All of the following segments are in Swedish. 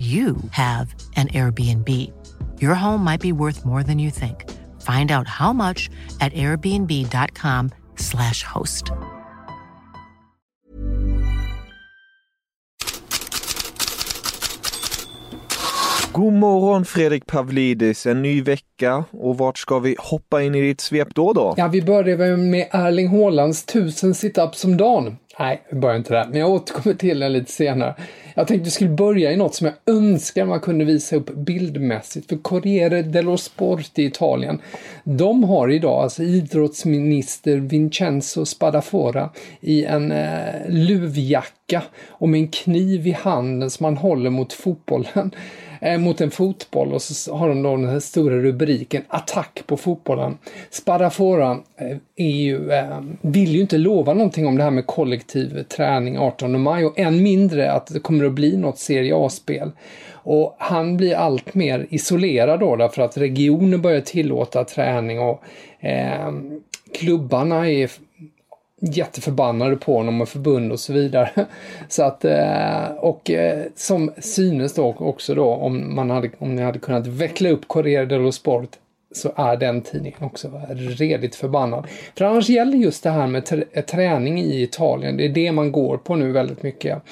you have an Airbnb. Your home might be worth more than you think. Find out how much at airbnb.com/slash host. God morgon Fredrik Pavlidis, en ny vecka och vart ska vi hoppa in i ditt svep då då? Ja, vi börjar med Erling Haalands 1000 situps om dagen. Nej, vi börjar inte där, men jag återkommer till den lite senare. Jag tänkte vi skulle börja i något som jag önskar man kunde visa upp bildmässigt. För Corriere dello Sport i Italien, de har idag alltså idrottsminister Vincenzo Spadafora i en eh, luvjacka och med en kniv i handen som man håller mot fotbollen eh, mot en fotboll och så har de då den här stora rubriken Attack på fotbollen. Spadafora eh, är ju, eh, vill ju inte lova någonting om det här med kollektiv träning 18 maj och än mindre att det kommer att bli något Serie A-spel. Och han blir allt mer isolerad då därför att regionen börjar tillåta träning och eh, klubbarna är jätteförbannade på honom och förbund och så vidare. Så att, eh, och eh, som synes då också då om man hade, om ni hade kunnat veckla upp Corriere dello Sport så är den tidningen också redigt förbannad. För annars gäller just det här med träning i Italien, det är det man går på nu väldigt mycket.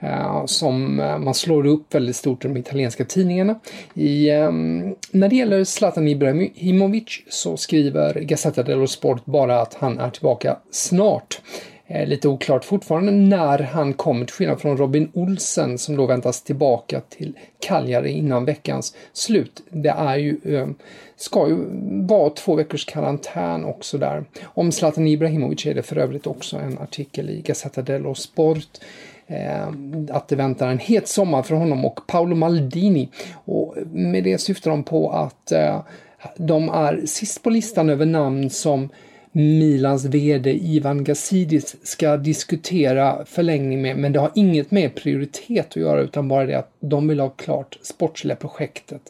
Eh, som eh, man slår upp väldigt stort i de italienska tidningarna. I, ehm, när det gäller Zlatan Ibrahimovic så skriver Gazzetta dello Sport bara att han är tillbaka snart. Eh, lite oklart fortfarande när han kommer, till skillnad från Robin Olsen som då väntas tillbaka till Cagliari innan veckans slut. Det är ju, eh, ska ju vara två veckors karantän också där. Om Zlatan Ibrahimovic är det för övrigt också en artikel i Gazzetta dello Sport. Eh, att det väntar en het sommar för honom och Paolo Maldini. Och med det syftar de på att eh, de är sist på listan över namn som Milans VD Ivan Gazidis ska diskutera förlängning med, men det har inget med prioritet att göra utan bara det att de vill ha klart sportsliga projektet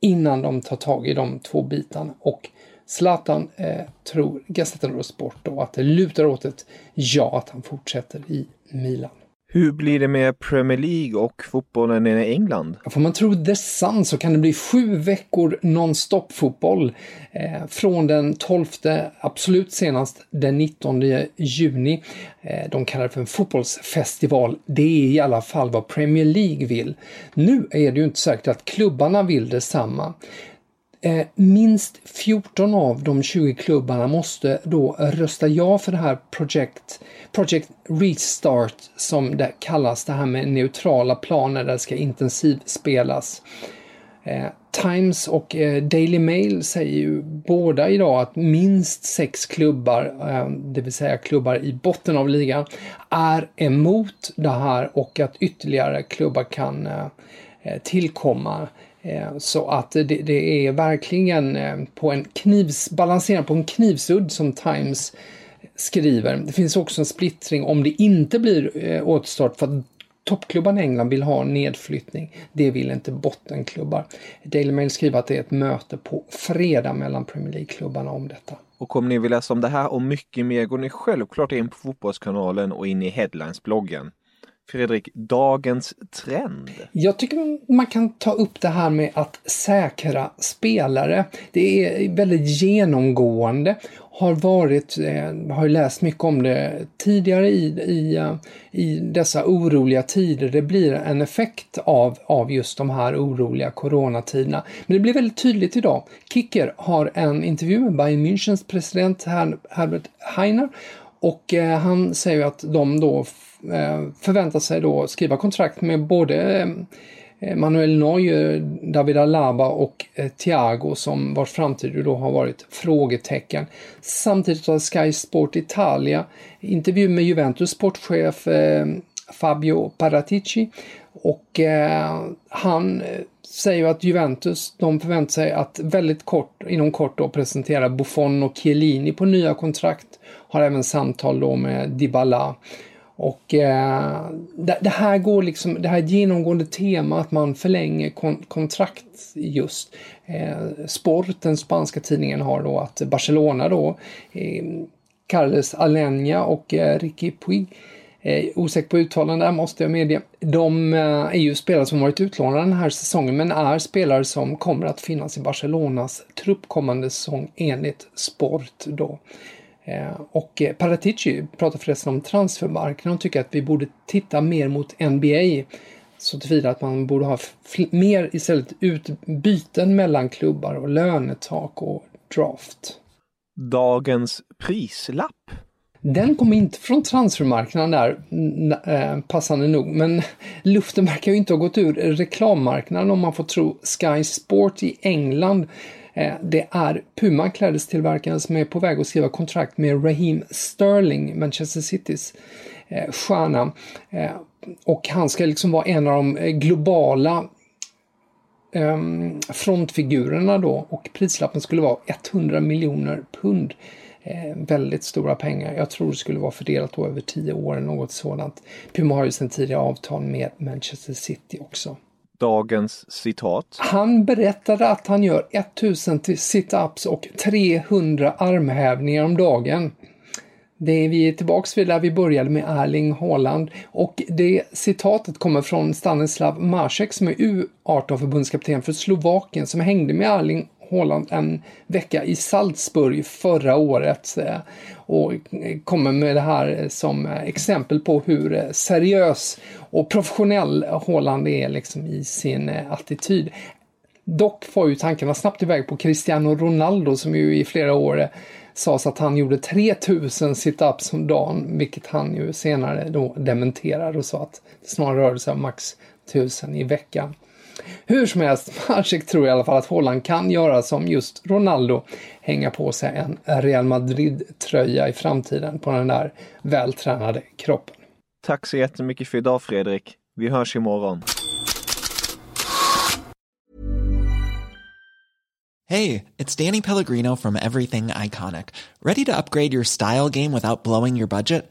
innan de tar tag i de två bitarna. Och Zlatan eh, tror Gazzetta dello Sport då att det lutar åt ett ja att han fortsätter i Milan. Hur blir det med Premier League och fotbollen i England? Får man tro The Sun så kan det bli sju veckor nonstop fotboll eh, från den 12, absolut senast den 19 juni. Eh, de kallar det för en fotbollsfestival. Det är i alla fall vad Premier League vill. Nu är det ju inte säkert att klubbarna vill detsamma. Eh, minst 14 av de 20 klubbarna måste då rösta ja för det här Project, Project Restart som det kallas, det här med neutrala planer där det ska intensivspelas. Eh, Times och eh, Daily Mail säger ju båda idag att minst sex klubbar, eh, det vill säga klubbar i botten av ligan, är emot det här och att ytterligare klubbar kan eh, tillkomma. Eh, så att det, det är verkligen eh, på en knivs, balanserat på en knivsudd som Times skriver. Det finns också en splittring om det inte blir eh, återstart för att toppklubbarna i England vill ha nedflyttning. Det vill inte bottenklubbar. Daily Mail skriver att det är ett möte på fredag mellan Premier League-klubbarna om detta. Och kommer ni vill läsa om det här och mycket mer går ni självklart in på Fotbollskanalen och in i Headlines-bloggen. Fredrik, dagens trend? Jag tycker man kan ta upp det här med att säkra spelare. Det är väldigt genomgående. Har varit, eh, har läst mycket om det tidigare i, i, eh, i dessa oroliga tider. Det blir en effekt av, av just de här oroliga coronatiderna. Men det blir väldigt tydligt idag. Kicker har en intervju med Bayern Münchens president Herbert Heiner och eh, han säger att de då Eh, förväntar sig då skriva kontrakt med både eh, eh, Manuel Neuer, David Alaba och Thiago som vars framtid då har varit frågetecken. Samtidigt har Sky Sport Italia intervju med Juventus sportchef Fabio Paratici och han säger att Juventus, de förväntar sig att väldigt kort, inom kort då presentera Buffon och Chiellini på nya kontrakt. Har även samtal då med Dybala. Och eh, det, det, här går liksom, det här genomgående tema att man förlänger kon kontrakt just. Eh, Sport, den spanska tidningen, har då att Barcelona då, eh, Carles Alenia och eh, Ricky Puig Eh, osäker på uttalande där måste jag medge. De eh, är ju spelare som varit utlånade den här säsongen men är spelare som kommer att finnas i Barcelonas trupp kommande säsong enligt Sport då. Eh, och eh, Paratici pratar förresten om transfermarknaden och tycker att vi borde titta mer mot NBA. Så tillvida att man borde ha mer istället utbyten mellan klubbar och lönetak och draft. Dagens prislapp? Den kom inte från transfermarknaden där, eh, passande nog, men luften verkar ju inte ha gått ur reklammarknaden om man får tro Sky Sport i England Eh, det är Puma klädestillverkaren som är på väg att skriva kontrakt med Raheem Sterling, Manchester Citys eh, stjärna. Eh, och han ska liksom vara en av de globala ehm, frontfigurerna då och prislappen skulle vara 100 miljoner pund. Eh, väldigt stora pengar. Jag tror det skulle vara fördelat över tio år eller något sådant. Puma har ju sedan tidigare avtal med Manchester City också dagens citat? Han berättade att han gör 1000 sit-ups och 300 armhävningar om dagen. Det är vi är tillbaks vid där vi började med Erling Haaland och det citatet kommer från Stanislav Masek som är U18-förbundskapten för Slovakien som hängde med Erling Haaland en vecka i Salzburg förra året eh, och kommer med det här eh, som eh, exempel på hur seriös och professionell Haaland är liksom i sin attityd. Dock får ju tankarna snabbt iväg på Cristiano Ronaldo som ju i flera år sades att han gjorde 3000 situps om dagen, vilket han ju senare då dementerar och sa att det snarare rörde sig om max 1000 i veckan. Hur som helst, Maciek tror i alla fall att Holland kan göra som just Ronaldo, hänga på sig en Real Madrid-tröja i framtiden på den där vältränade kroppen. Tack så jättemycket för idag Fredrik. Vi hörs imorgon. Hej, it's Danny Pellegrino from Everything Iconic. Ready to upgrade your style game without blowing your budget?